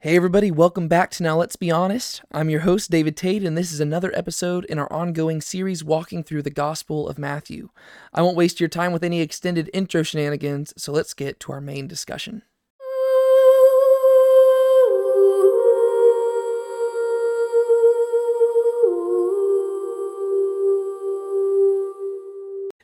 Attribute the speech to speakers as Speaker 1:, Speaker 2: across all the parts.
Speaker 1: Hey, everybody, welcome back to Now Let's Be Honest. I'm your host, David Tate, and this is another episode in our ongoing series walking through the Gospel of Matthew. I won't waste your time with any extended intro shenanigans, so let's get to our main discussion.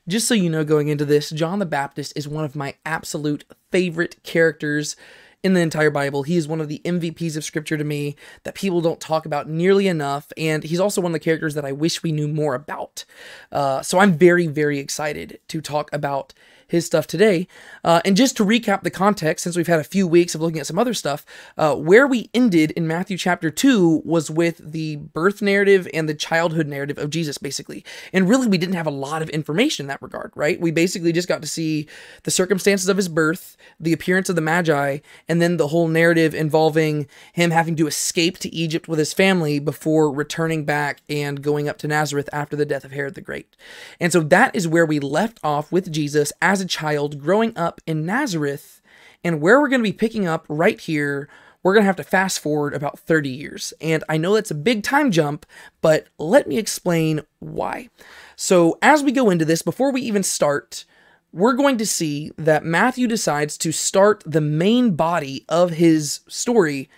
Speaker 1: Just so you know, going into this, John the Baptist is one of my absolute favorite characters in the entire Bible. He is one of the MVPs of scripture to me that people don't talk about nearly enough. And he's also one of the characters that I wish we knew more about. Uh, so I'm very, very excited to talk about his stuff today. Uh, and just to recap the context, since we've had a few weeks of looking at some other stuff, uh, where we ended in Matthew chapter 2 was with the birth narrative and the childhood narrative of Jesus, basically. And really, we didn't have a lot of information in that regard, right? We basically just got to see the circumstances of his birth, the appearance of the Magi, and then the whole narrative involving him having to escape to Egypt with his family before returning back and going up to Nazareth after the death of Herod the Great. And so that is where we left off with Jesus as a child growing up in Nazareth. And where we're going to be picking up right here, we're going to have to fast forward about 30 years. And I know that's a big time jump, but let me explain why. So, as we go into this, before we even start, we're going to see that Matthew decides to start the main body of his story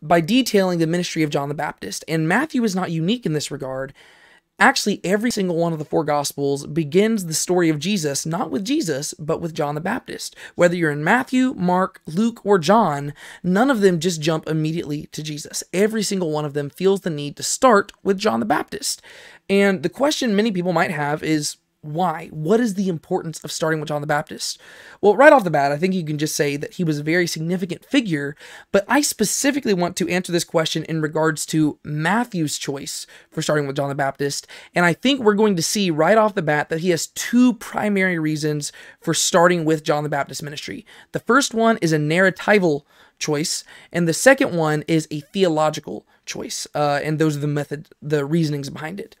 Speaker 1: by detailing the ministry of John the Baptist. And Matthew is not unique in this regard. Actually, every single one of the four Gospels begins the story of Jesus, not with Jesus, but with John the Baptist. Whether you're in Matthew, Mark, Luke, or John, none of them just jump immediately to Jesus. Every single one of them feels the need to start with John the Baptist. And the question many people might have is why? What is the importance of starting with John the Baptist? Well, right off the bat, I think you can just say that he was a very significant figure, but I specifically want to answer this question in regards to Matthew's choice for starting with John the Baptist. And I think we're going to see right off the bat that he has two primary reasons for starting with John the Baptist ministry. The first one is a narratival choice, and the second one is a theological choice. Uh, and those are the method, the reasonings behind it.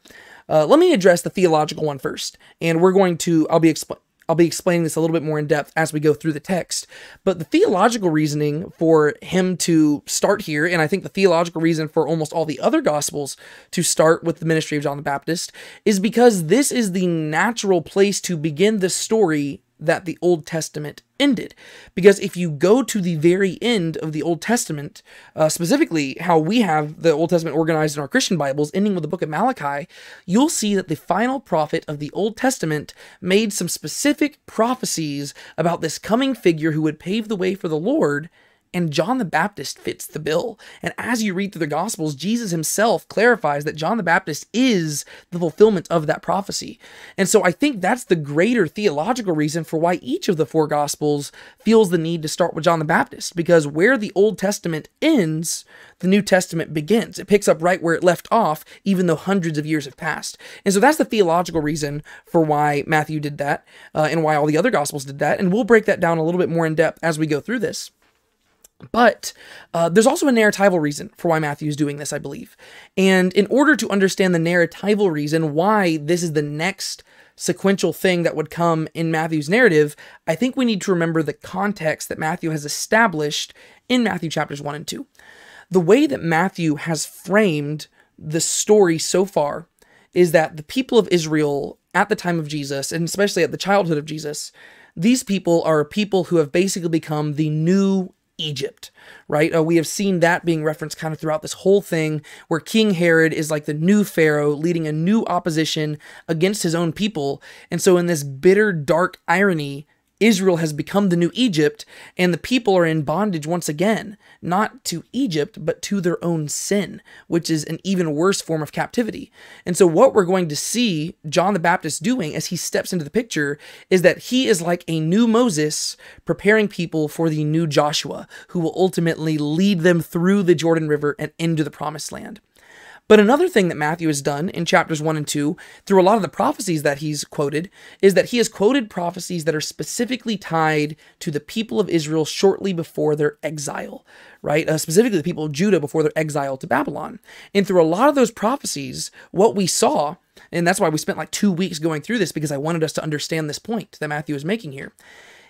Speaker 1: Uh, let me address the theological one first, and we're going to. I'll be explaining. I'll be explaining this a little bit more in depth as we go through the text. But the theological reasoning for him to start here, and I think the theological reason for almost all the other gospels to start with the ministry of John the Baptist, is because this is the natural place to begin the story that the Old Testament ended. Because if you go to the very end of the Old Testament, uh, specifically how we have the Old Testament organized in our Christian Bibles, ending with the book of Malachi, you'll see that the final prophet of the Old Testament made some specific prophecies about this coming figure who would pave the way for the Lord and John the Baptist fits the bill. And as you read through the Gospels, Jesus himself clarifies that John the Baptist is the fulfillment of that prophecy. And so I think that's the greater theological reason for why each of the four Gospels feels the need to start with John the Baptist, because where the Old Testament ends, the New Testament begins. It picks up right where it left off, even though hundreds of years have passed. And so that's the theological reason for why Matthew did that uh, and why all the other Gospels did that. And we'll break that down a little bit more in depth as we go through this. But uh, there's also a narratival reason for why Matthew is doing this, I believe. And in order to understand the narratival reason why this is the next sequential thing that would come in Matthew's narrative, I think we need to remember the context that Matthew has established in Matthew chapters 1 and 2. The way that Matthew has framed the story so far is that the people of Israel at the time of Jesus, and especially at the childhood of Jesus, these people are people who have basically become the new Egypt, right? Uh, we have seen that being referenced kind of throughout this whole thing, where King Herod is like the new Pharaoh leading a new opposition against his own people. And so, in this bitter, dark irony, Israel has become the new Egypt, and the people are in bondage once again, not to Egypt, but to their own sin, which is an even worse form of captivity. And so, what we're going to see John the Baptist doing as he steps into the picture is that he is like a new Moses preparing people for the new Joshua, who will ultimately lead them through the Jordan River and into the promised land. But another thing that Matthew has done in chapters 1 and 2, through a lot of the prophecies that he's quoted, is that he has quoted prophecies that are specifically tied to the people of Israel shortly before their exile, right? Uh, specifically, the people of Judah before their exile to Babylon. And through a lot of those prophecies, what we saw, and that's why we spent like two weeks going through this because I wanted us to understand this point that Matthew is making here,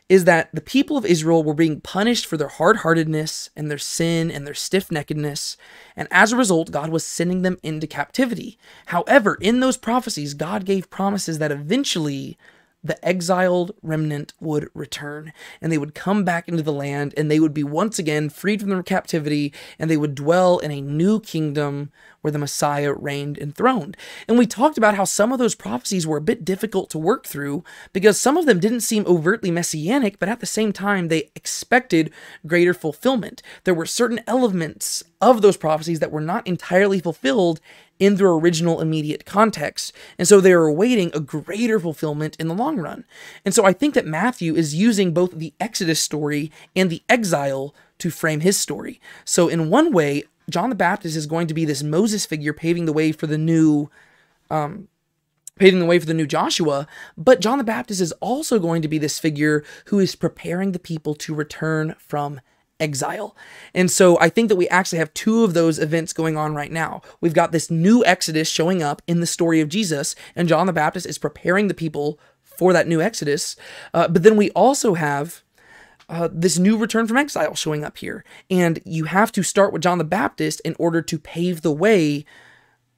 Speaker 1: is that the people of Israel were being punished for their hard heartedness and their sin and their stiff neckedness. And as a result, God was sending them into captivity. However, in those prophecies, God gave promises that eventually the exiled remnant would return and they would come back into the land and they would be once again freed from their captivity and they would dwell in a new kingdom where the Messiah reigned enthroned. And we talked about how some of those prophecies were a bit difficult to work through because some of them didn't seem overtly messianic, but at the same time, they expected greater fulfillment. There were certain elements of those prophecies that were not entirely fulfilled in their original immediate context. And so they are awaiting a greater fulfillment in the long run. And so I think that Matthew is using both the Exodus story and the exile to frame his story. So in one way, John the Baptist is going to be this Moses figure paving the way for the new um, paving the way for the new Joshua, but John the Baptist is also going to be this figure who is preparing the people to return from exile. And so I think that we actually have two of those events going on right now. We've got this new Exodus showing up in the story of Jesus, and John the Baptist is preparing the people for that new Exodus. Uh, but then we also have uh, this new return from exile showing up here. And you have to start with John the Baptist in order to pave the way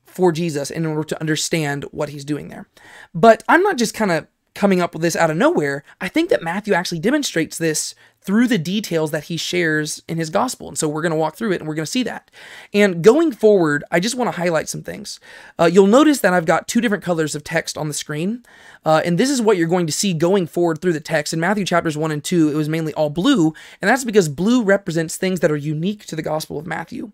Speaker 1: for Jesus in order to understand what he's doing there. But I'm not just kind of coming up with this out of nowhere. I think that Matthew actually demonstrates this through the details that he shares in his gospel. And so we're going to walk through it and we're going to see that. And going forward, I just want to highlight some things. Uh, you'll notice that I've got two different colors of text on the screen. Uh, and this is what you're going to see going forward through the text. In Matthew chapters 1 and 2, it was mainly all blue. And that's because blue represents things that are unique to the gospel of Matthew.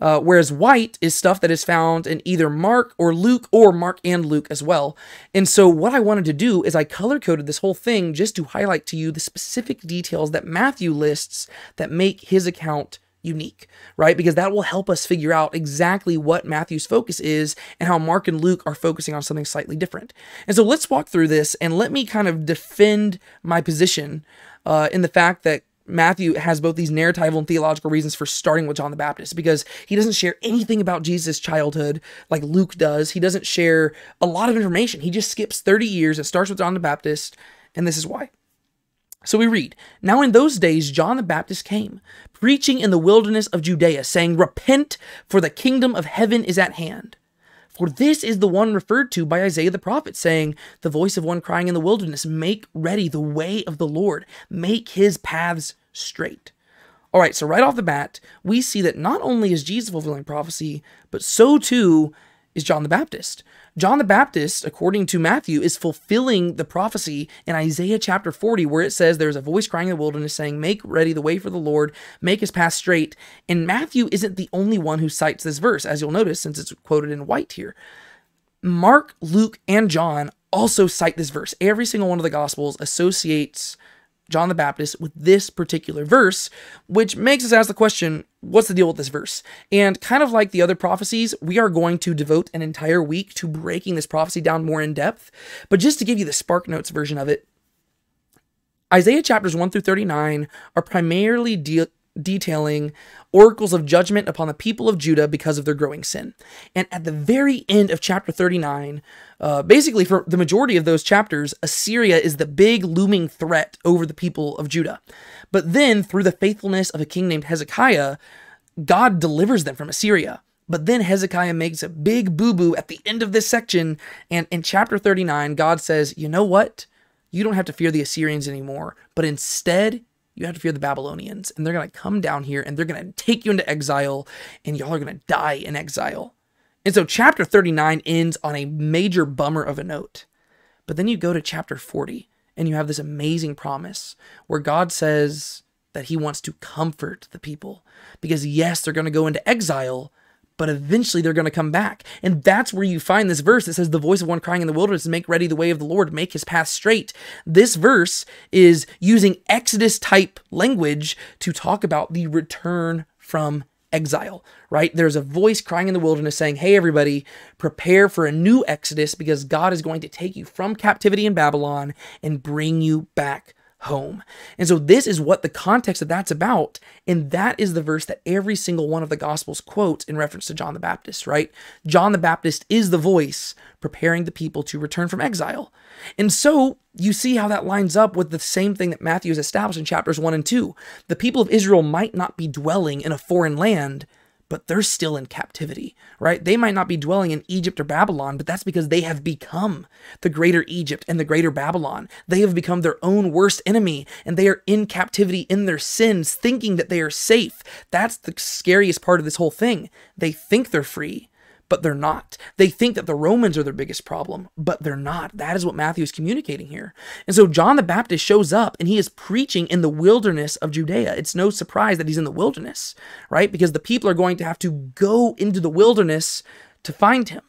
Speaker 1: Uh, whereas white is stuff that is found in either Mark or Luke or Mark and Luke as well. And so what I wanted to do is I color coded this whole thing just to highlight to you the specific details that Matthew lists that make his account unique, right? Because that will help us figure out exactly what Matthew's focus is and how Mark and Luke are focusing on something slightly different. And so let's walk through this and let me kind of defend my position uh, in the fact that Matthew has both these narratival and theological reasons for starting with John the Baptist because he doesn't share anything about Jesus' childhood like Luke does. He doesn't share a lot of information. He just skips 30 years and starts with John the Baptist, and this is why. So we read, Now in those days John the Baptist came, preaching in the wilderness of Judea, saying, Repent, for the kingdom of heaven is at hand. For this is the one referred to by Isaiah the prophet, saying, The voice of one crying in the wilderness, Make ready the way of the Lord, make his paths straight. All right, so right off the bat, we see that not only is Jesus fulfilling prophecy, but so too is John the Baptist. John the Baptist, according to Matthew, is fulfilling the prophecy in Isaiah chapter 40, where it says, There's a voice crying in the wilderness saying, Make ready the way for the Lord, make his path straight. And Matthew isn't the only one who cites this verse, as you'll notice, since it's quoted in white here. Mark, Luke, and John also cite this verse. Every single one of the Gospels associates John the Baptist with this particular verse, which makes us ask the question what's the deal with this verse? And kind of like the other prophecies, we are going to devote an entire week to breaking this prophecy down more in depth. But just to give you the Spark Notes version of it, Isaiah chapters 1 through 39 are primarily de- detailing oracles of judgment upon the people of Judah because of their growing sin. And at the very end of chapter 39, uh, basically for the majority of those chapters, Assyria is the big looming threat over the people of Judah. But then, through the faithfulness of a king named Hezekiah, God delivers them from Assyria. But then Hezekiah makes a big boo boo at the end of this section. And in chapter 39, God says, You know what? You don't have to fear the Assyrians anymore, but instead, you have to fear the Babylonians, and they're going to come down here and they're going to take you into exile, and y'all are going to die in exile. And so chapter 39 ends on a major bummer of a note. But then you go to chapter 40, and you have this amazing promise where God says that he wants to comfort the people. Because yes, they're going to go into exile, but eventually they're going to come back. And that's where you find this verse that says, The voice of one crying in the wilderness, make ready the way of the Lord, make his path straight. This verse is using Exodus type language to talk about the return from exile, right? There's a voice crying in the wilderness saying, Hey, everybody, prepare for a new Exodus because God is going to take you from captivity in Babylon and bring you back home. And so this is what the context of that's about. And that is the verse that every single one of the gospels quotes in reference to John the Baptist, right? John the Baptist is the voice preparing the people to return from exile. And so you see how that lines up with the same thing that Matthew has established in chapters 1 and 2. The people of Israel might not be dwelling in a foreign land, but they're still in captivity, right? They might not be dwelling in Egypt or Babylon, but that's because they have become the greater Egypt and the greater Babylon. They have become their own worst enemy and they are in captivity in their sins, thinking that they are safe. That's the scariest part of this whole thing. They think they're free, but they're not. They think that the Romans are their biggest problem, but they're not. That is what Matthew is communicating here. And so John the Baptist shows up and he is preaching in the wilderness of Judea. It's no surprise that he's in the wilderness, right? Because the people are going to have to go into the wilderness to find him,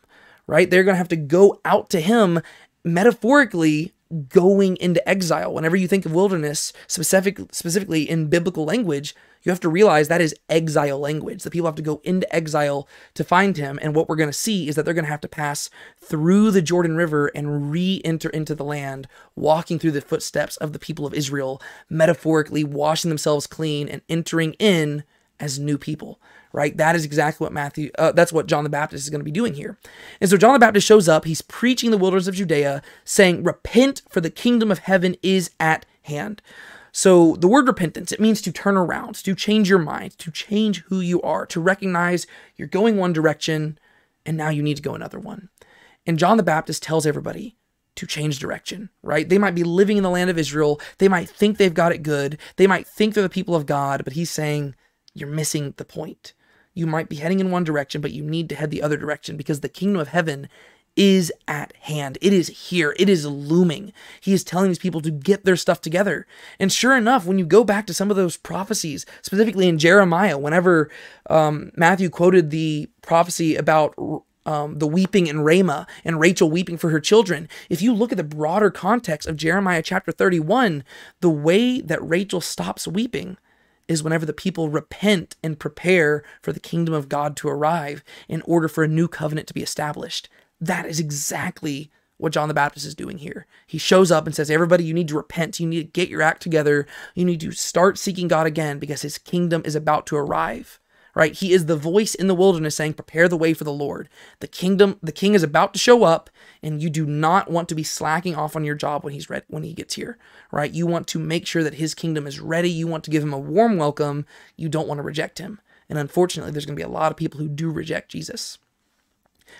Speaker 1: right? They're going to have to go out to him metaphorically going into exile. Whenever you think of wilderness, specific, specifically in biblical language, you have to realize that is exile language. The people have to go into exile to find him. And what we're going to see is that they're going to have to pass through the Jordan River and re enter into the land, walking through the footsteps of the people of Israel, metaphorically washing themselves clean and entering in as new people right that is exactly what matthew uh, that's what john the baptist is going to be doing here and so john the baptist shows up he's preaching the wilderness of judea saying repent for the kingdom of heaven is at hand so the word repentance, it means to turn around, to change your mind, to change who you are, to recognize you're going one direction and now you need to go another one. And John the Baptist tells everybody to change direction, right? They might be living in the land of Israel. They might think they've got it good. They might think they're the people of God, but he's saying you're missing the point. You might be heading in one direction, but you need to head the other direction because the kingdom of heaven is at hand. It is here. It is looming. He is telling these people to get their stuff together. And sure enough, when you go back to some of those prophecies, specifically in Jeremiah, whenever um, Matthew quoted the prophecy about um, the weeping in Ramah and Rachel weeping for her children. If you look at the broader context of Jeremiah chapter 31, the way that Rachel stops weeping is whenever the people repent and prepare for the kingdom of God to arrive in order for a new covenant to be established. That is exactly what John the Baptist is doing here. He shows up and says, Everybody, you need to repent. You need to get your act together. You need to start seeking God again because his kingdom is about to arrive. Right? He is the voice in the wilderness saying, Prepare the way for the Lord. The kingdom, the king is about to show up, and you do not want to be slacking off on your job when he's ready when he gets here. Right? You want to make sure that his kingdom is ready. You want to give him a warm welcome. You don't want to reject him. And unfortunately, there's gonna be a lot of people who do reject Jesus.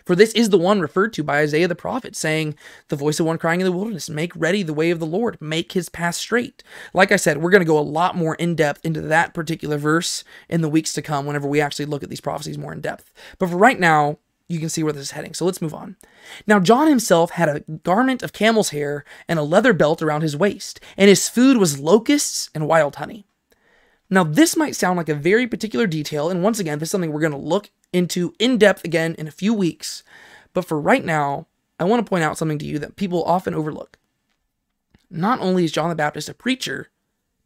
Speaker 1: For this is the one referred to by Isaiah the prophet, saying, The voice of one crying in the wilderness, make ready the way of the Lord, make his path straight. Like I said, we're going to go a lot more in depth into that particular verse in the weeks to come whenever we actually look at these prophecies more in depth. But for right now, you can see where this is heading. So let's move on. Now, John himself had a garment of camel's hair and a leather belt around his waist, and his food was locusts and wild honey. Now, this might sound like a very particular detail, and once again, this is something we're going to look into in depth again in a few weeks. But for right now, I want to point out something to you that people often overlook. Not only is John the Baptist a preacher,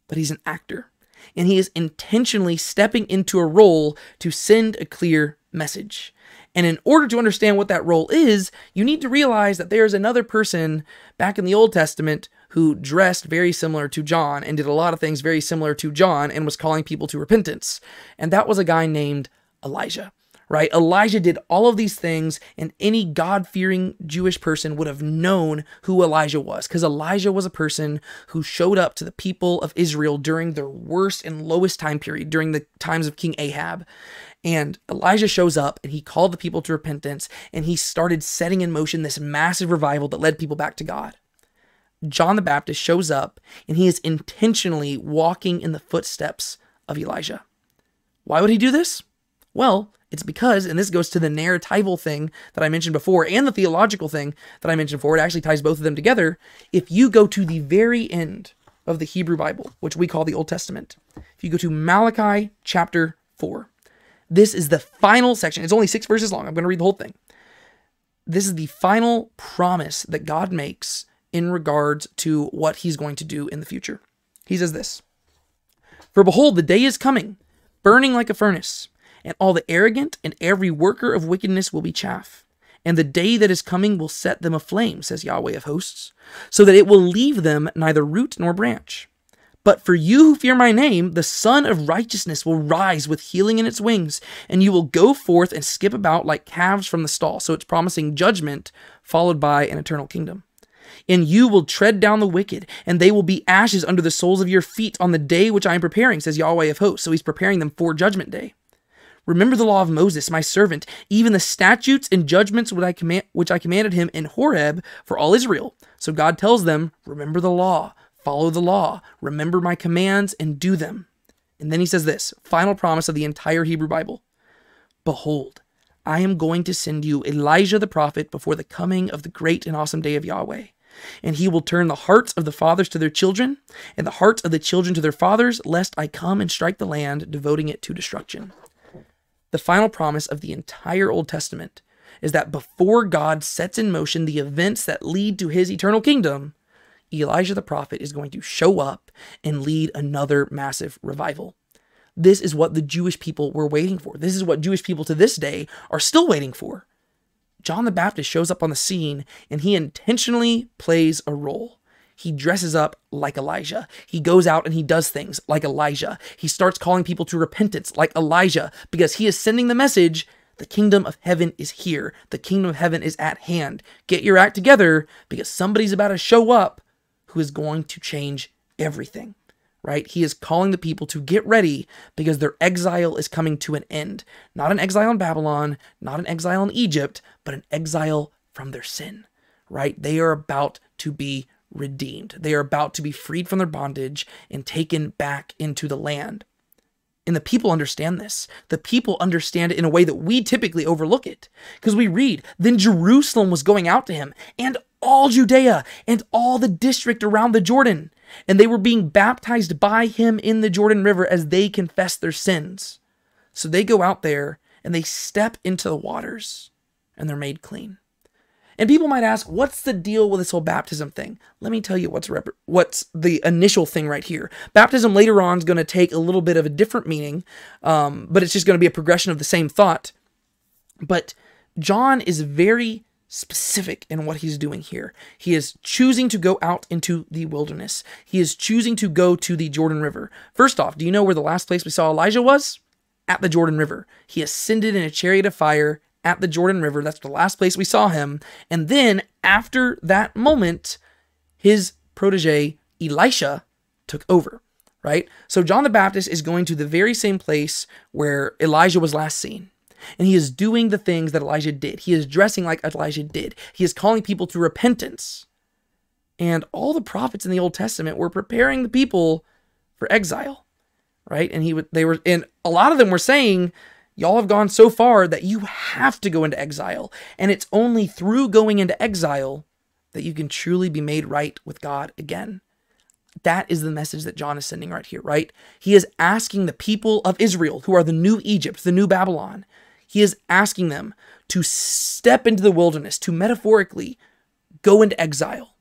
Speaker 1: but he's an actor. And he is intentionally stepping into a role to send a clear message. And in order to understand what that role is, you need to realize that there's another person back in the Old Testament who dressed very similar to John and did a lot of things very similar to John and was calling people to repentance. And that was a guy named Elijah right? Elijah did all of these things, and any God fearing Jewish person would have known who Elijah was, because Elijah was a person who showed up to the people of Israel during their worst and lowest time period, during the times of King Ahab. And Elijah shows up and he called the people to repentance and he started setting in motion this massive revival that led people back to God. John the Baptist shows up and he is intentionally walking in the footsteps of Elijah. Why would he do this? Well, it's because, and this goes to the narratival thing that I mentioned before and the theological thing that I mentioned before, it actually ties both of them together. If you go to the very end of the Hebrew Bible, which we call the Old Testament, if you go to Malachi chapter 4, this is the final section. It's only six verses long. I'm going to read the whole thing. This is the final promise that God makes in regards to what he's going to do in the future. He says this For behold, the day is coming, burning like a furnace, and all the arrogant and every worker of wickedness will be chaff. And the day that is coming will set them aflame, says Yahweh of hosts, so that it will leave them neither root nor branch. But for you who fear my name, the Sun of Righteousness will rise with healing in its wings, and you will go forth and skip about like calves from the stall. So it's promising judgment followed by an eternal kingdom. And you will tread down the wicked, and they will be ashes under the soles of your feet on the day which I am preparing, says Yahweh of hosts. So he's preparing them for judgment day. Remember the law of Moses, my servant, even the statutes and judgments which I, command, which I commanded him in Horeb for all Israel. So God tells them, Remember the law, follow the law, remember my commands, and do them. And then he says this final promise of the entire Hebrew Bible Behold, I am going to send you Elijah the prophet before the coming of the great and awesome day of Yahweh. And he will turn the hearts of the fathers to their children, and the hearts of the children to their fathers, lest I come and strike the land, devoting it to destruction. The final promise of the entire Old Testament is that before God sets in motion the events that lead to his eternal kingdom, Elijah the prophet is going to show up and lead another massive revival. This is what the Jewish people were waiting for. This is what Jewish people to this day are still waiting for. John the Baptist shows up on the scene and he intentionally plays a role. He dresses up like Elijah. He goes out and he does things like Elijah. He starts calling people to repentance like Elijah because he is sending the message the kingdom of heaven is here. The kingdom of heaven is at hand. Get your act together because somebody's about to show up who is going to change everything. Right? He is calling the people to get ready because their exile is coming to an end. Not an exile in Babylon, not an exile in Egypt, but an exile from their sin. Right? They are about to be redeemed. They are about to be freed from their bondage and taken back into the land. And the people understand this. The people understand it in a way that we typically overlook it. Because we read, then Jerusalem was going out to him, and all Judea, and all the district around the Jordan. And they were being baptized by him in the Jordan River as they confessed their sins. So they go out there and they step into the waters and they're made clean. And people might ask, what's the deal with this whole baptism thing? Let me tell you what's rep- what's the initial thing right here. Baptism later on is going to take a little bit of a different meaning, um, but it's just going to be a progression of the same thought. But John is very specific in what he's doing here. He is choosing to go out into the wilderness. He is choosing to go to the Jordan River. First off, do you know where the last place we saw Elijah was? At the Jordan River. He ascended in a chariot of fire at the Jordan River. That's the last place we saw him. And then after that moment, his protege, Elisha, took over, right? So John the Baptist is going to the very same place where Elijah was last seen. And he is doing the things that Elijah did. He is dressing like Elijah did. He is calling people to repentance. And all the prophets in the Old Testament were preparing the people for exile, right? And he would they were and a lot of them were saying Y'all have gone so far that you have to go into exile. And it's only through going into exile that you can truly be made right with God again. That is the message that John is sending right here, right? He is asking the people of Israel, who are the new Egypt, the new Babylon, he is asking them to step into the wilderness, to metaphorically go into exile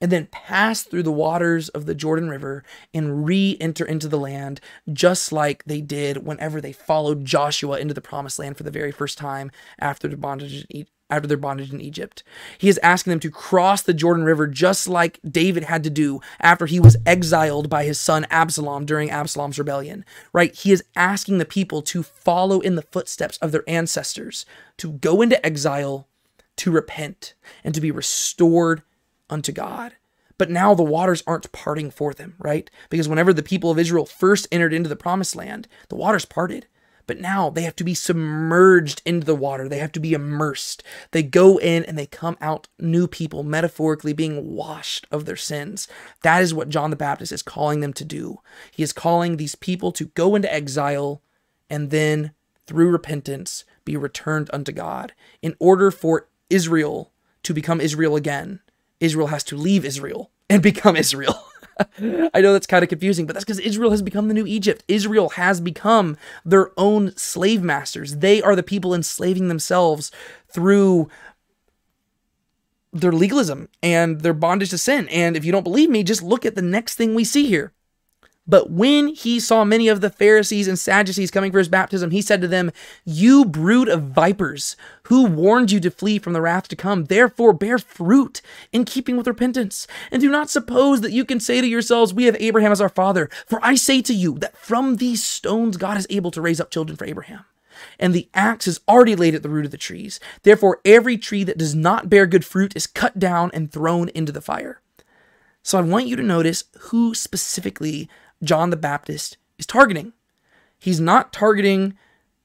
Speaker 1: and then pass through the waters of the Jordan River and re enter into the land, just like they did whenever they followed Joshua into the promised land for the very first time after their bondage. After their bondage in Egypt, he is asking them to cross the Jordan River just like David had to do after he was exiled by his son Absalom during Absalom's rebellion. Right? He is asking the people to follow in the footsteps of their ancestors, to go into exile, to repent, and to be restored unto God. But now the waters aren't parting for them, right? Because whenever the people of Israel first entered into the promised land, the waters parted. But now they have to be submerged into the water. They have to be immersed. They go in and they come out new people, metaphorically being washed of their sins. That is what John the Baptist is calling them to do. He is calling these people to go into exile and then, through repentance, be returned unto God in order for Israel to become Israel again Israel has to leave Israel and become Israel. I know that's kind of confusing, but that's because Israel has become the new Egypt. Israel has become their own slave masters. They are the people enslaving themselves through their legalism and their bondage to sin. And if you don't believe me, just look at the next thing we see here. But when he saw many of the Pharisees and Sadducees coming for his baptism, he said to them, You brood of vipers, who warned you to flee from the wrath to come? Therefore bear fruit in keeping with repentance. And do not suppose that you can say to yourselves, We have Abraham as our father. For I say to you that from these stones God is able to raise up children for Abraham. And the axe is already laid at the root of the trees. Therefore, every tree that does not bear good fruit is cut down and thrown into the fire. So I want you to notice who specifically John the Baptist is targeting. He's not targeting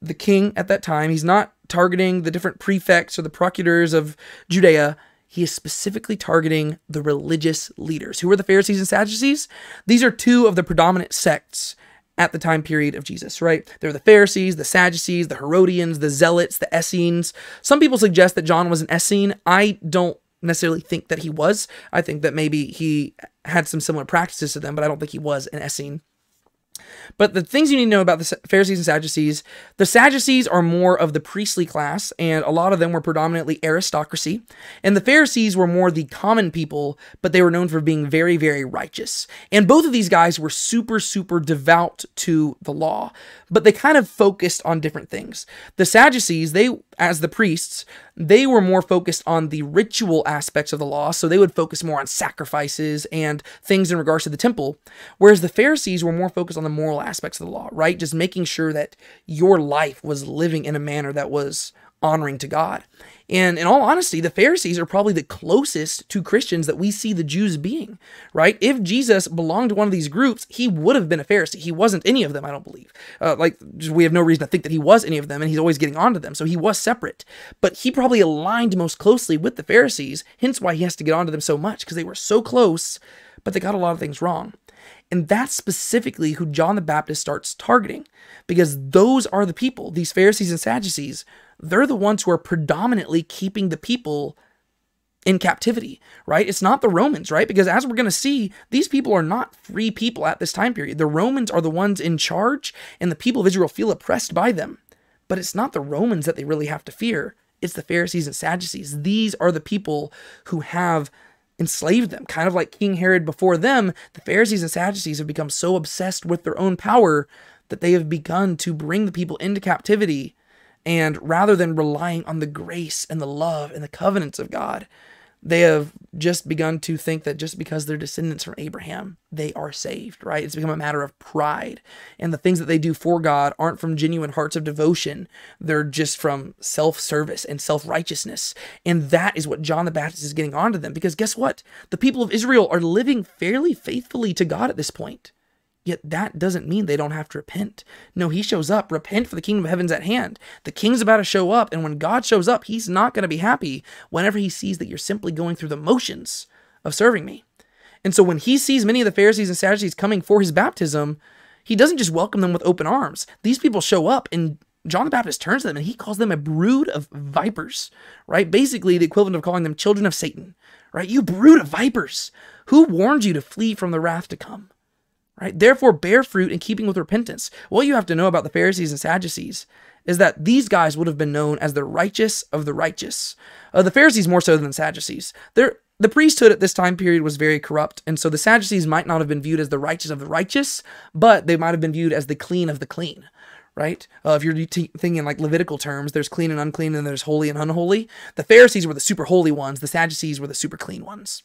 Speaker 1: the king at that time, he's not targeting the different prefects or the procurators of Judea. He is specifically targeting the religious leaders. Who are the Pharisees and Sadducees? These are two of the predominant sects at the time period of Jesus, right? They're the Pharisees, the Sadducees, the Herodians, the Zealots, the Essenes. Some people suggest that John was an Essene. I don't necessarily think that he was. I think that maybe he had some similar practices to them, but I don't think he was an Essene. But the things you need to know about the Pharisees and Sadducees the Sadducees are more of the priestly class, and a lot of them were predominantly aristocracy. And the Pharisees were more the common people, but they were known for being very, very righteous. And both of these guys were super, super devout to the law, but they kind of focused on different things. The Sadducees, they, as the priests, they were more focused on the ritual aspects of the law, so they would focus more on sacrifices and things in regards to the temple, whereas the Pharisees were more focused on the moral aspects of the law, right? Just making sure that your life was living in a manner that was honoring to God. And in all honesty, the Pharisees are probably the closest to Christians that we see the Jews being, right? If Jesus belonged to one of these groups, he would have been a Pharisee. He wasn't any of them, I don't believe. Uh, like, we have no reason to think that he was any of them, and he's always getting onto them. So he was separate. But he probably aligned most closely with the Pharisees, hence why he has to get onto them so much, because they were so close, but they got a lot of things wrong. And that's specifically who John the Baptist starts targeting, because those are the people, these Pharisees and Sadducees, they're the ones who are predominantly keeping the people in captivity, right? It's not the Romans, right? Because as we're going to see, these people are not free people at this time period. The Romans are the ones in charge, and the people of Israel feel oppressed by them. But it's not the Romans that they really have to fear, it's the Pharisees and Sadducees. These are the people who have enslaved them. Kind of like King Herod before them, the Pharisees and Sadducees have become so obsessed with their own power that they have begun to bring the people into captivity and rather than relying on the grace and the love and the covenants of God, they have just begun to think that just because they're descendants from Abraham, they are saved, right? It's become a matter of pride. And the things that they do for God aren't from genuine hearts of devotion, they're just from self service and self righteousness. And that is what John the Baptist is getting onto them. Because guess what? The people of Israel are living fairly faithfully to God at this point. Yet that doesn't mean they don't have to repent. No, he shows up. Repent for the kingdom of heaven's at hand. The king's about to show up, and when God shows up, he's not going to be happy whenever he sees that you're simply going through the motions of serving me. And so when he sees many of the Pharisees and Sadducees coming for his baptism, he doesn't just welcome them with open arms. These people show up and John the Baptist turns to them and he calls them a brood of vipers, right? Basically, the equivalent of calling them children of Satan, right? You brood of vipers. Who warned you to flee from the wrath to come? Right? Therefore, bear fruit in keeping with repentance. What you have to know about the Pharisees and Sadducees is that these guys would have been known as the righteous of the righteous. Uh, the Pharisees more so than the Sadducees. They're, the priesthood at this time period was very corrupt, and so the Sadducees might not have been viewed as the righteous of the righteous, but they might have been viewed as the clean of the clean right? Uh, if you're t- thinking like Levitical terms, there's clean and unclean, and there's holy and unholy. The Pharisees were the super holy ones, the Sadducees were the super clean ones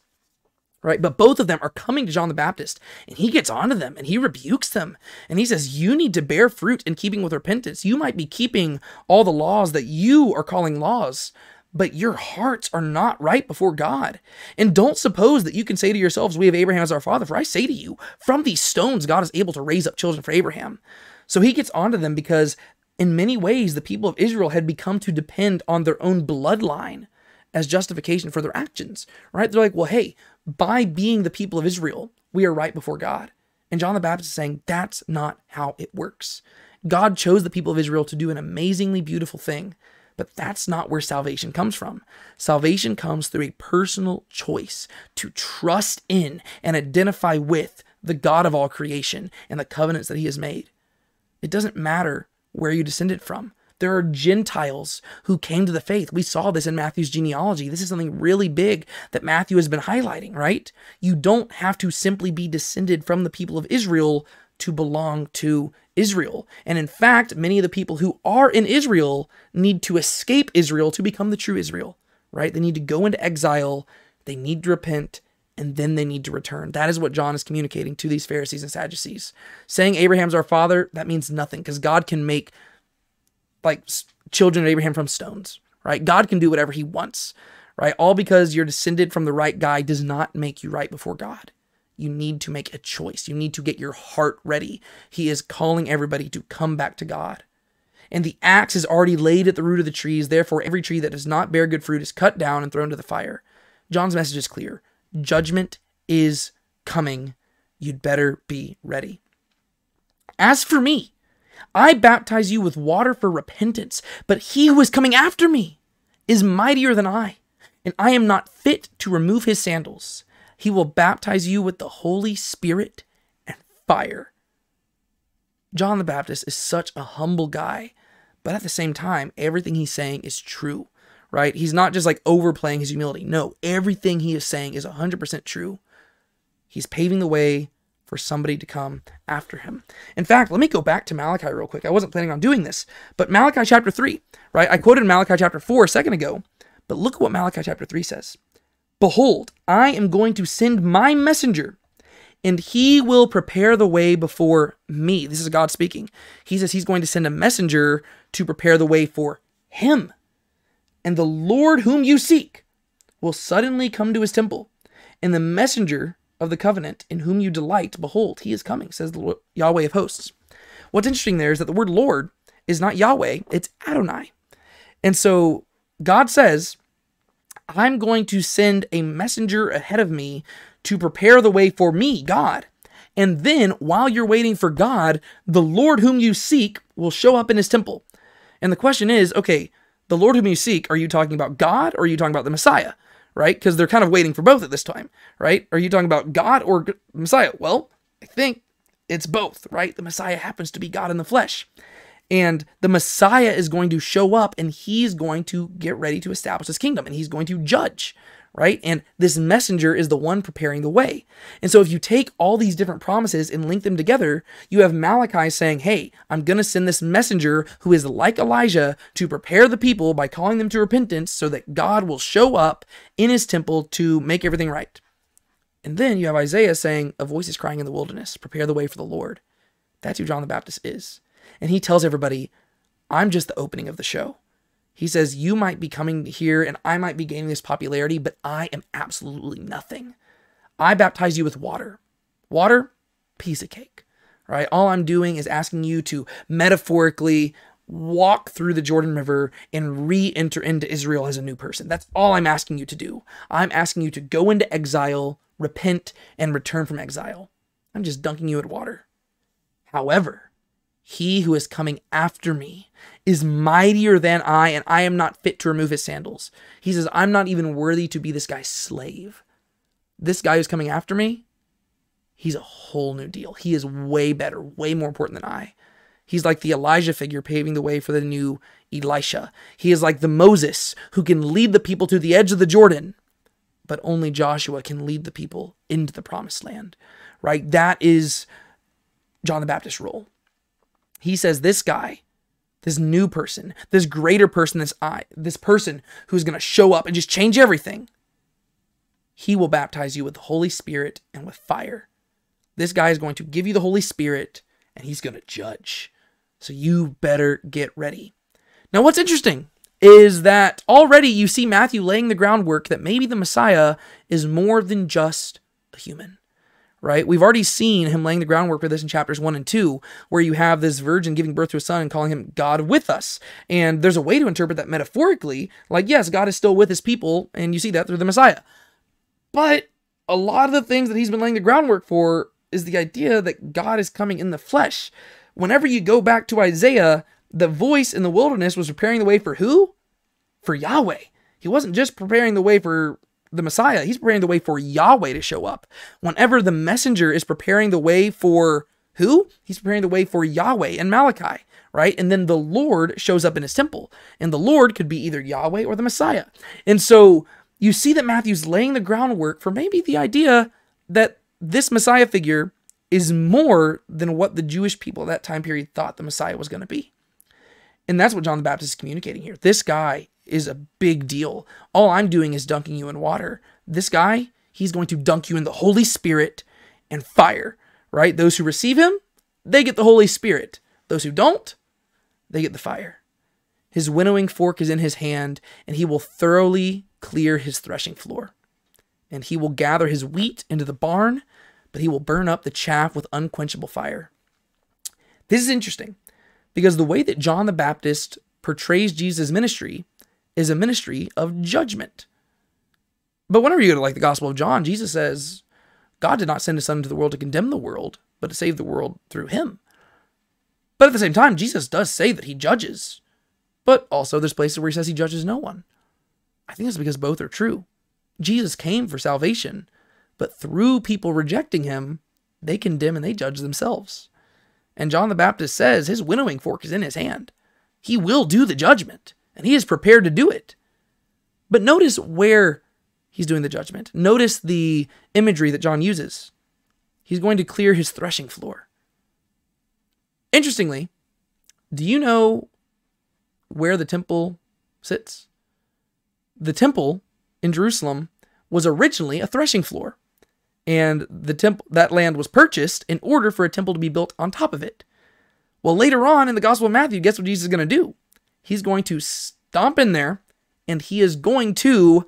Speaker 1: right? But both of them are coming to John the Baptist, and he gets onto them and he rebukes them. And he says, You need to bear fruit in keeping with repentance. You might be keeping all the laws that you are calling laws, but your hearts are not right before God. And don't suppose that you can say to yourselves, We have Abraham as our father. For I say to you, from these stones, God is able to raise up children for Abraham. So he gets onto them because, in many ways, the people of Israel had become to depend on their own bloodline as justification for their actions, right? They're like, well, hey, by being the people of Israel, we are right before God. And John the Baptist is saying that's not how it works. God chose the people of Israel to do an amazingly beautiful thing, but that's not where salvation comes from. Salvation comes through a personal choice to trust in and identify with the God of all creation and the covenants that he has made. It doesn't matter where you descended from. There are Gentiles who came to the faith. We saw this in Matthew's genealogy. This is something really big that Matthew has been highlighting, right? You don't have to simply be descended from the people of Israel to belong to Israel. And in fact, many of the people who are in Israel need to escape Israel to become the true Israel, right? They need to go into exile, they need to repent, and then they need to return. That is what John is communicating to these Pharisees and Sadducees. Saying Abraham's our father, that means nothing because God can make like children of Abraham from stones, right? God can do whatever he wants, right? All because you're descended from the right guy does not make you right before God. You need to make a choice. You need to get your heart ready. He is calling everybody to come back to God. And the axe is already laid at the root of the trees. Therefore, every tree that does not bear good fruit is cut down and thrown to the fire. John's message is clear judgment is coming. You'd better be ready. As for me, I baptize you with water for repentance, but he who is coming after me is mightier than I, and I am not fit to remove his sandals. He will baptize you with the Holy Spirit and fire. John the Baptist is such a humble guy, but at the same time, everything he's saying is true, right? He's not just like overplaying his humility. No, everything he is saying is 100% true. He's paving the way for somebody to come after him. In fact, let me go back to Malachi real quick. I wasn't planning on doing this, but Malachi chapter 3, right? I quoted Malachi chapter 4 a second ago, but look at what Malachi chapter 3 says. Behold, I am going to send my messenger, and he will prepare the way before me. This is God speaking. He says he's going to send a messenger to prepare the way for him. And the Lord whom you seek will suddenly come to his temple, and the messenger of the covenant in whom you delight, behold, he is coming, says the Lord, Yahweh of hosts. What's interesting there is that the word Lord is not Yahweh, it's Adonai. And so God says, I'm going to send a messenger ahead of me to prepare the way for me, God. And then, while you're waiting for God, the Lord whom you seek will show up in his temple. And the question is okay, the Lord whom you seek, are you talking about God or are you talking about the Messiah? Right? Because they're kind of waiting for both at this time, right? Are you talking about God or Messiah? Well, I think it's both, right? The Messiah happens to be God in the flesh. And the Messiah is going to show up and he's going to get ready to establish his kingdom and he's going to judge, right? And this messenger is the one preparing the way. And so if you take all these different promises and link them together, you have Malachi saying, Hey, I'm going to send this messenger who is like Elijah to prepare the people by calling them to repentance so that God will show up in his temple to make everything right. And then you have Isaiah saying, A voice is crying in the wilderness, prepare the way for the Lord. That's who John the Baptist is. And he tells everybody, I'm just the opening of the show. He says, You might be coming here and I might be gaining this popularity, but I am absolutely nothing. I baptize you with water. Water, piece of cake, right? All I'm doing is asking you to metaphorically walk through the Jordan River and re enter into Israel as a new person. That's all I'm asking you to do. I'm asking you to go into exile, repent, and return from exile. I'm just dunking you in water. However, he who is coming after me is mightier than I, and I am not fit to remove his sandals. He says, I'm not even worthy to be this guy's slave. This guy who's coming after me, he's a whole new deal. He is way better, way more important than I. He's like the Elijah figure paving the way for the new Elisha. He is like the Moses who can lead the people to the edge of the Jordan, but only Joshua can lead the people into the promised land, right? That is John the Baptist's role. He says this guy, this new person, this greater person, this I, this person who's going to show up and just change everything. He will baptize you with the Holy Spirit and with fire. This guy is going to give you the Holy Spirit and he's going to judge. So you better get ready. Now, what's interesting is that already you see Matthew laying the groundwork that maybe the Messiah is more than just a human right? We've already seen him laying the groundwork for this in chapters one and two, where you have this virgin giving birth to a son and calling him God with us. And there's a way to interpret that metaphorically, like, yes, God is still with his people, and you see that through the Messiah. But a lot of the things that he's been laying the groundwork for is the idea that God is coming in the flesh. Whenever you go back to Isaiah, the voice in the wilderness was preparing the way for who? For Yahweh. He wasn't just preparing the way for the Messiah. He's preparing the way for Yahweh to show up. Whenever the messenger is preparing the way for who? He's preparing the way for Yahweh and Malachi, right? And then the Lord shows up in his temple. And the Lord could be either Yahweh or the Messiah. And so you see that Matthew's laying the groundwork for maybe the idea that this Messiah figure is more than what the Jewish people at that time period thought the Messiah was going to be. And that's what John the Baptist is communicating here. This guy is a big deal. All I'm doing is dunking you in water. This guy, he's going to dunk you in the Holy Spirit and fire, right? Those who receive him, they get the Holy Spirit. Those who don't, they get the fire. His winnowing fork is in his hand, and he will thoroughly clear his threshing floor. And he will gather his wheat into the barn, but he will burn up the chaff with unquenchable fire. This is interesting because the way that John the Baptist portrays Jesus' ministry is a ministry of judgment. But whenever you go to like the Gospel of John, Jesus says, God did not send his son into the world to condemn the world, but to save the world through him. But at the same time, Jesus does say that he judges. But also there's places where he says he judges no one. I think it's because both are true. Jesus came for salvation, but through people rejecting him, they condemn and they judge themselves. And John the Baptist says his winnowing fork is in his hand. He will do the judgment, and he is prepared to do it. But notice where he's doing the judgment. Notice the imagery that John uses. He's going to clear his threshing floor. Interestingly, do you know where the temple sits? The temple in Jerusalem was originally a threshing floor and the temple that land was purchased in order for a temple to be built on top of it. Well, later on in the Gospel of Matthew, guess what Jesus is going to do? He's going to stomp in there and he is going to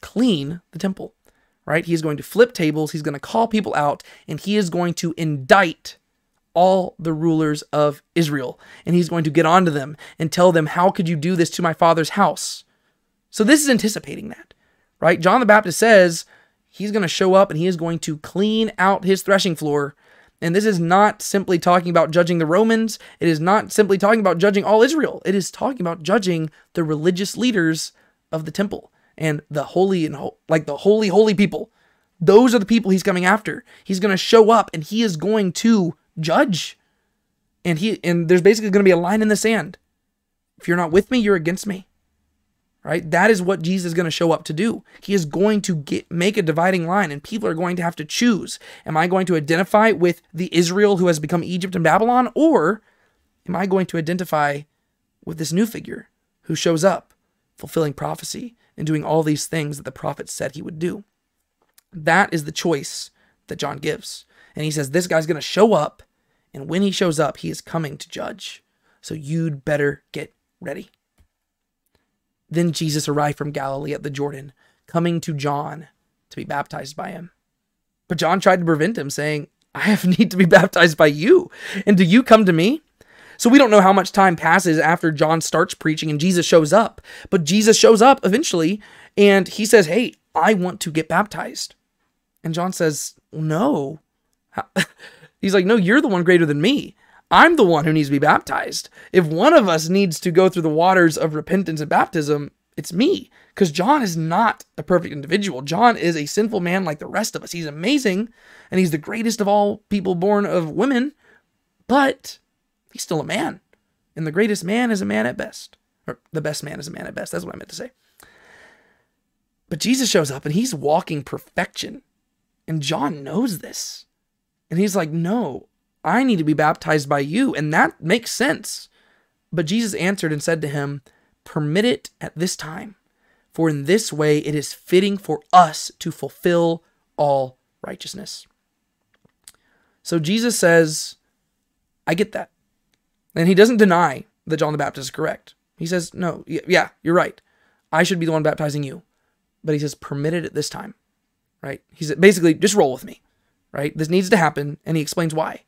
Speaker 1: clean the temple, right? He's going to flip tables, he's going to call people out, and he is going to indict all the rulers of Israel. And he's going to get onto them and tell them, How could you do this to my father's house? So this is anticipating that, right? John the Baptist says, He's going to show up and he is going to clean out his threshing floor. And this is not simply talking about judging the Romans. It is not simply talking about judging all Israel. It is talking about judging the religious leaders of the temple and the holy and ho- like the holy, holy people. Those are the people he's coming after. He's going to show up and he is going to judge. And he and there's basically going to be a line in the sand. If you're not with me, you're against me right? That is what Jesus is going to show up to do. He is going to get make a dividing line and people are going to have to choose. Am I going to identify with the Israel who has become Egypt and Babylon or am I going to identify with this new figure who shows up fulfilling prophecy and doing all these things that the prophets said he would do? That is the choice that John gives. And he says this guy's going to show up and when he shows up, he is coming to judge. So you'd better get ready. Then Jesus arrived from Galilee at the Jordan, coming to John to be baptized by him. But John tried to prevent him, saying, I have need to be baptized by you, and do you come to me? So we don't know how much time passes after John starts preaching and Jesus shows up. But Jesus shows up eventually and he says, Hey, I want to get baptized. And John says, No. He's like, No, you're the one greater than me. I'm the one who needs to be baptized. If one of us needs to go through the waters of repentance and baptism, it's me. Because John is not a perfect individual. John is a sinful man like the rest of us. He's amazing and he's the greatest of all people born of women, but he's still a man. And the greatest man is a man at best. Or the best man is a man at best. That's what I meant to say. But Jesus shows up and he's walking perfection. And John knows this. And he's like, No, I need to be baptized by you. And that makes sense. But Jesus answered and said to him, Permit it at this time, for in this way it is fitting for us to fulfill all righteousness. So Jesus says, I get that. And he doesn't deny that John the Baptist is correct. He says, No, yeah, you're right. I should be the one baptizing you. But he says, Permit it at this time, right? He's basically, just roll with me, right? This needs to happen. And he explains why.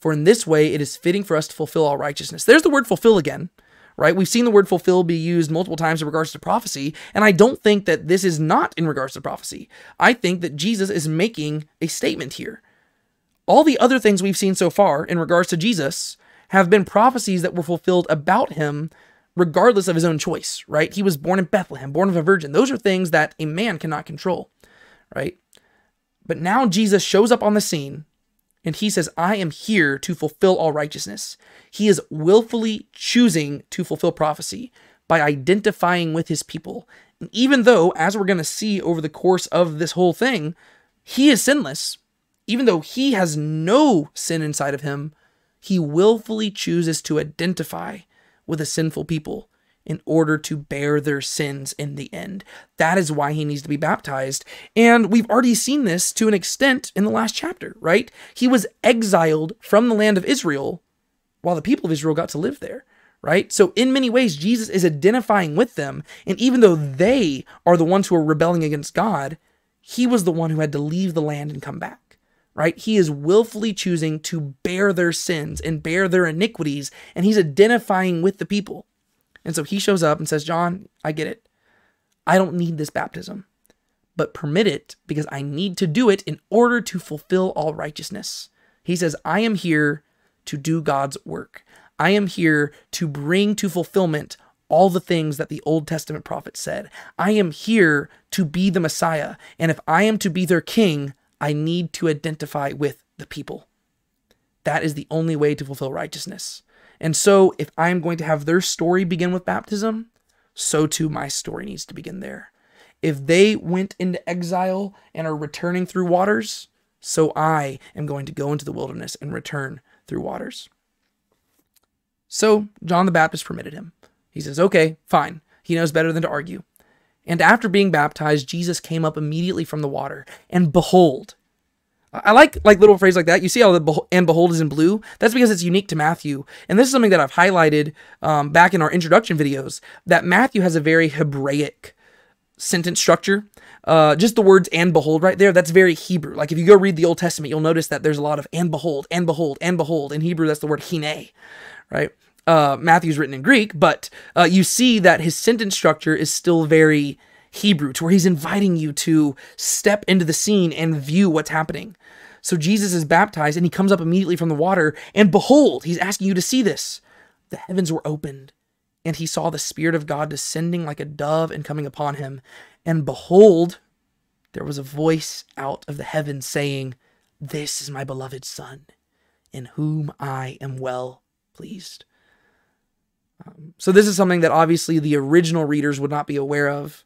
Speaker 1: For in this way it is fitting for us to fulfill all righteousness. There's the word fulfill again, right? We've seen the word fulfill be used multiple times in regards to prophecy, and I don't think that this is not in regards to prophecy. I think that Jesus is making a statement here. All the other things we've seen so far in regards to Jesus have been prophecies that were fulfilled about him regardless of his own choice, right? He was born in Bethlehem, born of a virgin. Those are things that a man cannot control, right? But now Jesus shows up on the scene and he says, I am here to fulfill all righteousness. He is willfully choosing to fulfill prophecy by identifying with his people. And even though, as we're going to see over the course of this whole thing, he is sinless, even though he has no sin inside of him, he willfully chooses to identify with a sinful people in order to bear their sins in the end. That is why he needs to be baptized. And we've already seen this to an extent in the last chapter, right? He was exiled from the land of Israel while the people of Israel got to live there, right? So, in many ways, Jesus is identifying with them. And even though they are the ones who are rebelling against God, he was the one who had to leave the land and come back, right? He is willfully choosing to bear their sins and bear their iniquities, and he's identifying with the people. And so he shows up and says, John, I get it. I don't need this baptism, but permit it because I need to do it in order to fulfill all righteousness. He says, I am here to do God's work. I am here to bring to fulfillment all the things that the Old Testament prophets said. I am here to be the Messiah. And if I am to be their king, I need to identify with the people. That is the only way to fulfill righteousness. And so, if I'm going to have their story begin with baptism, so too my story needs to begin there. If they went into exile and are returning through waters, so I am going to go into the wilderness and return through waters. So John the Baptist permitted him. He says, Okay, fine. He knows better than to argue. And after being baptized, Jesus came up immediately from the water, and behold, I like like little phrase like that. You see how the and behold is in blue? That's because it's unique to Matthew. And this is something that I've highlighted um, back in our introduction videos. That Matthew has a very Hebraic sentence structure. Uh, just the words and behold right there, that's very Hebrew. Like if you go read the Old Testament, you'll notice that there's a lot of and behold, and behold, and behold. In Hebrew, that's the word hine, right? Uh, Matthew's written in Greek, but uh, you see that his sentence structure is still very Hebrew, to where he's inviting you to step into the scene and view what's happening. So Jesus is baptized and he comes up immediately from the water, and behold, he's asking you to see this. The heavens were opened, and he saw the Spirit of God descending like a dove and coming upon him. And behold, there was a voice out of the heavens saying, This is my beloved Son, in whom I am well pleased. Um, so, this is something that obviously the original readers would not be aware of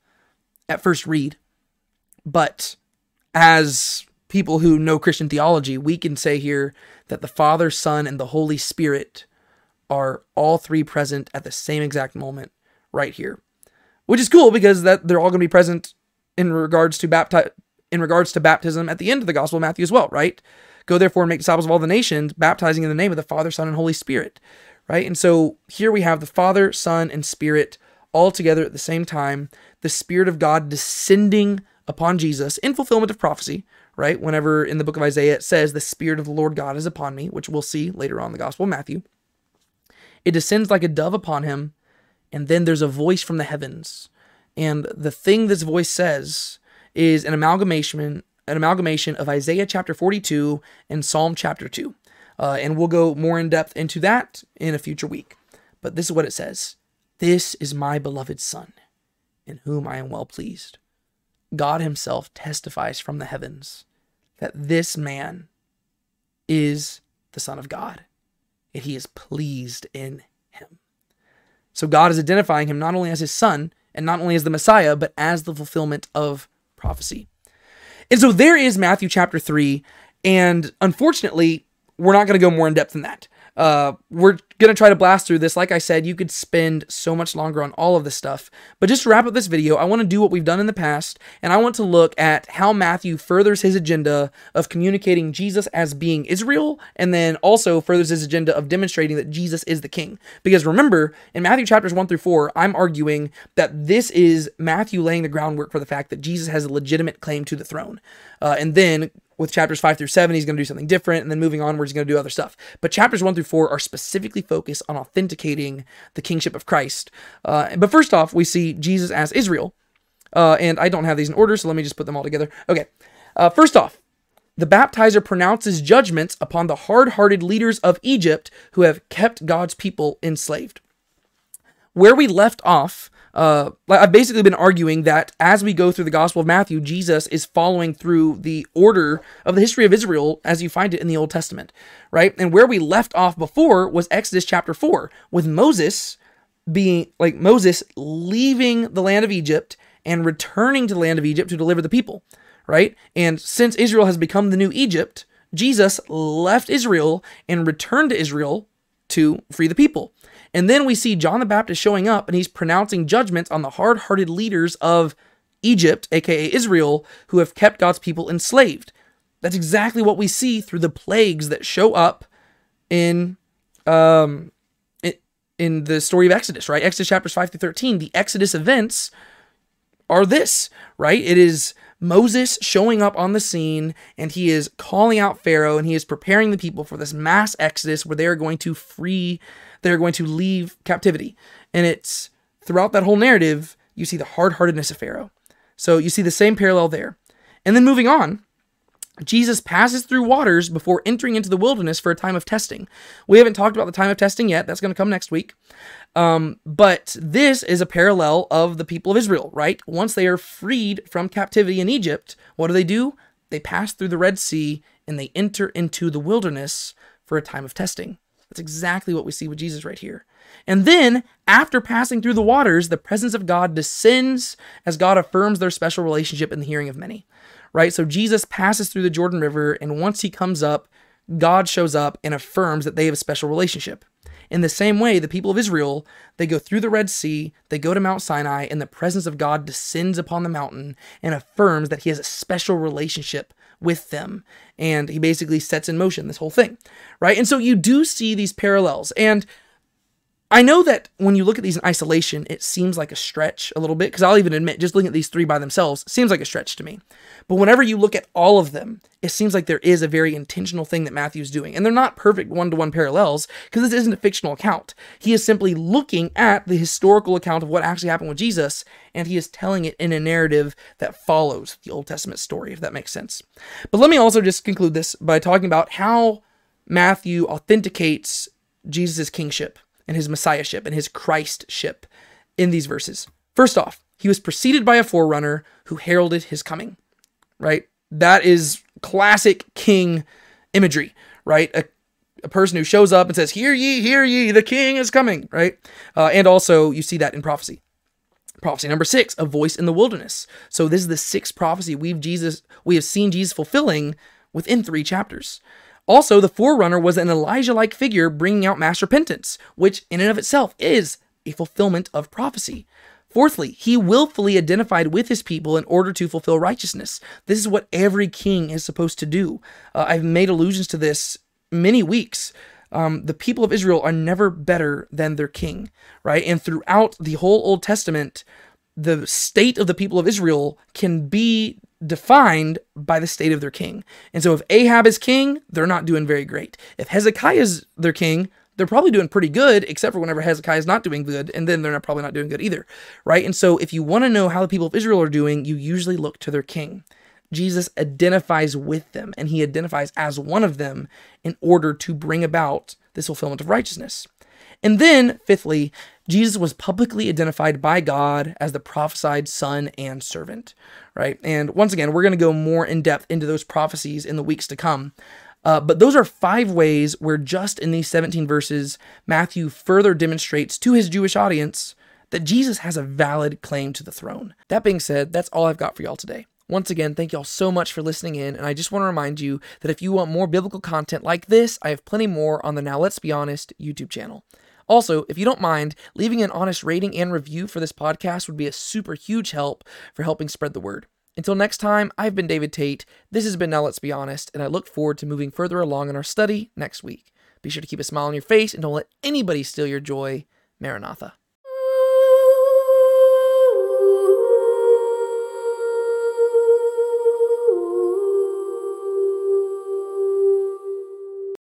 Speaker 1: at first read. But as people who know Christian theology, we can say here that the Father, Son, and the Holy Spirit are all three present at the same exact moment right here. Which is cool because that they're all going to be present in regards to bapti- in regards to baptism at the end of the Gospel of Matthew as well, right? Go therefore and make disciples of all the nations, baptizing in the name of the Father, Son, and Holy Spirit, right? And so here we have the Father, Son, and Spirit all together at the same time, the Spirit of God descending upon Jesus in fulfillment of prophecy, right? Whenever in the book of Isaiah it says, The Spirit of the Lord God is upon me, which we'll see later on in the Gospel of Matthew. It descends like a dove upon him, and then there's a voice from the heavens. And the thing this voice says is an amalgamation, an amalgamation of Isaiah chapter 42 and Psalm chapter 2. Uh, and we'll go more in depth into that in a future week. But this is what it says This is my beloved Son, in whom I am well pleased. God Himself testifies from the heavens that this man is the Son of God, and He is pleased in him. So God is identifying him not only as His Son and not only as the Messiah, but as the fulfillment of prophecy. And so there is Matthew chapter 3, and unfortunately, we're not going to go more in depth than that. Uh, we're gonna try to blast through this. Like I said, you could spend so much longer on all of this stuff. But just to wrap up this video, I want to do what we've done in the past, and I want to look at how Matthew furthers his agenda of communicating Jesus as being Israel, and then also furthers his agenda of demonstrating that Jesus is the King. Because remember, in Matthew chapters one through four, I'm arguing that this is Matthew laying the groundwork for the fact that Jesus has a legitimate claim to the throne, uh, and then with chapters five through seven, he's going to do something different, and then moving onwards, he's going to do other stuff. But chapters one through four are specifically focused on authenticating the kingship of Christ. Uh, but first off, we see Jesus as Israel, uh, and I don't have these in order, so let me just put them all together. Okay, uh, first off, the baptizer pronounces judgments upon the hard hearted leaders of Egypt who have kept God's people enslaved. Where we left off uh, I've basically been arguing that as we go through the Gospel of Matthew, Jesus is following through the order of the history of Israel as you find it in the Old Testament, right? And where we left off before was Exodus chapter 4, with Moses being like Moses leaving the land of Egypt and returning to the land of Egypt to deliver the people, right? And since Israel has become the new Egypt, Jesus left Israel and returned to Israel to free the people. And then we see John the Baptist showing up and he's pronouncing judgments on the hard hearted leaders of Egypt, aka Israel, who have kept God's people enslaved. That's exactly what we see through the plagues that show up in um in the story of Exodus, right? Exodus chapters 5 through 13. The Exodus events are this, right? It is Moses showing up on the scene and he is calling out Pharaoh and he is preparing the people for this mass exodus where they are going to free, they're going to leave captivity. And it's throughout that whole narrative, you see the hard heartedness of Pharaoh. So you see the same parallel there. And then moving on, Jesus passes through waters before entering into the wilderness for a time of testing. We haven't talked about the time of testing yet. That's going to come next week. Um, but this is a parallel of the people of Israel, right? Once they are freed from captivity in Egypt, what do they do? They pass through the Red Sea and they enter into the wilderness for a time of testing. That's exactly what we see with Jesus right here. And then, after passing through the waters, the presence of God descends as God affirms their special relationship in the hearing of many right? So Jesus passes through the Jordan River, and once he comes up, God shows up and affirms that they have a special relationship. In the same way, the people of Israel, they go through the Red Sea, they go to Mount Sinai, and the presence of God descends upon the mountain and affirms that he has a special relationship with them. And he basically sets in motion this whole thing, right? And so you do see these parallels. And I know that when you look at these in isolation, it seems like a stretch a little bit, because I'll even admit, just looking at these three by themselves seems like a stretch to me. But whenever you look at all of them, it seems like there is a very intentional thing that Matthew's doing. And they're not perfect one to one parallels, because this isn't a fictional account. He is simply looking at the historical account of what actually happened with Jesus, and he is telling it in a narrative that follows the Old Testament story, if that makes sense. But let me also just conclude this by talking about how Matthew authenticates Jesus' kingship and his messiahship and his Christship in these verses. First off, he was preceded by a forerunner who heralded his coming, right? That is classic king imagery, right? A, a person who shows up and says, Hear ye, hear ye, the king is coming, right? Uh, and also, you see that in prophecy. Prophecy number six, a voice in the wilderness. So this is the sixth prophecy we've Jesus we have seen Jesus fulfilling within three chapters. Also, the forerunner was an Elijah like figure bringing out mass repentance, which in and of itself is a fulfillment of prophecy. Fourthly, he willfully identified with his people in order to fulfill righteousness. This is what every king is supposed to do. Uh, I've made allusions to this many weeks. Um, the people of Israel are never better than their king, right? And throughout the whole Old Testament, the state of the people of Israel can be defined by the state of their king. And so if Ahab is king, they're not doing very great. If Hezekiah is their king, they're probably doing pretty good, except for whenever Hezekiah is not doing good, and then they're not, probably not doing good either, right? And so if you want to know how the people of Israel are doing, you usually look to their king. Jesus identifies with them, and he identifies as one of them in order to bring about this fulfillment of righteousness. And then, fifthly, Jesus was publicly identified by God as the prophesied son and servant, right? And once again, we're going to go more in depth into those prophecies in the weeks to come. Uh, but those are five ways where, just in these 17 verses, Matthew further demonstrates to his Jewish audience that Jesus has a valid claim to the throne. That being said, that's all I've got for y'all today. Once again, thank y'all so much for listening in, and I just want to remind you that if you want more biblical content like this, I have plenty more on the Now Let's Be Honest YouTube channel. Also, if you don't mind, leaving an honest rating and review for this podcast would be a super huge help for helping spread the word. Until next time, I've been David Tate. This has been Now Let's Be Honest, and I look forward to moving further along in our study next week. Be sure to keep a smile on your face and don't let anybody steal your joy. Maranatha.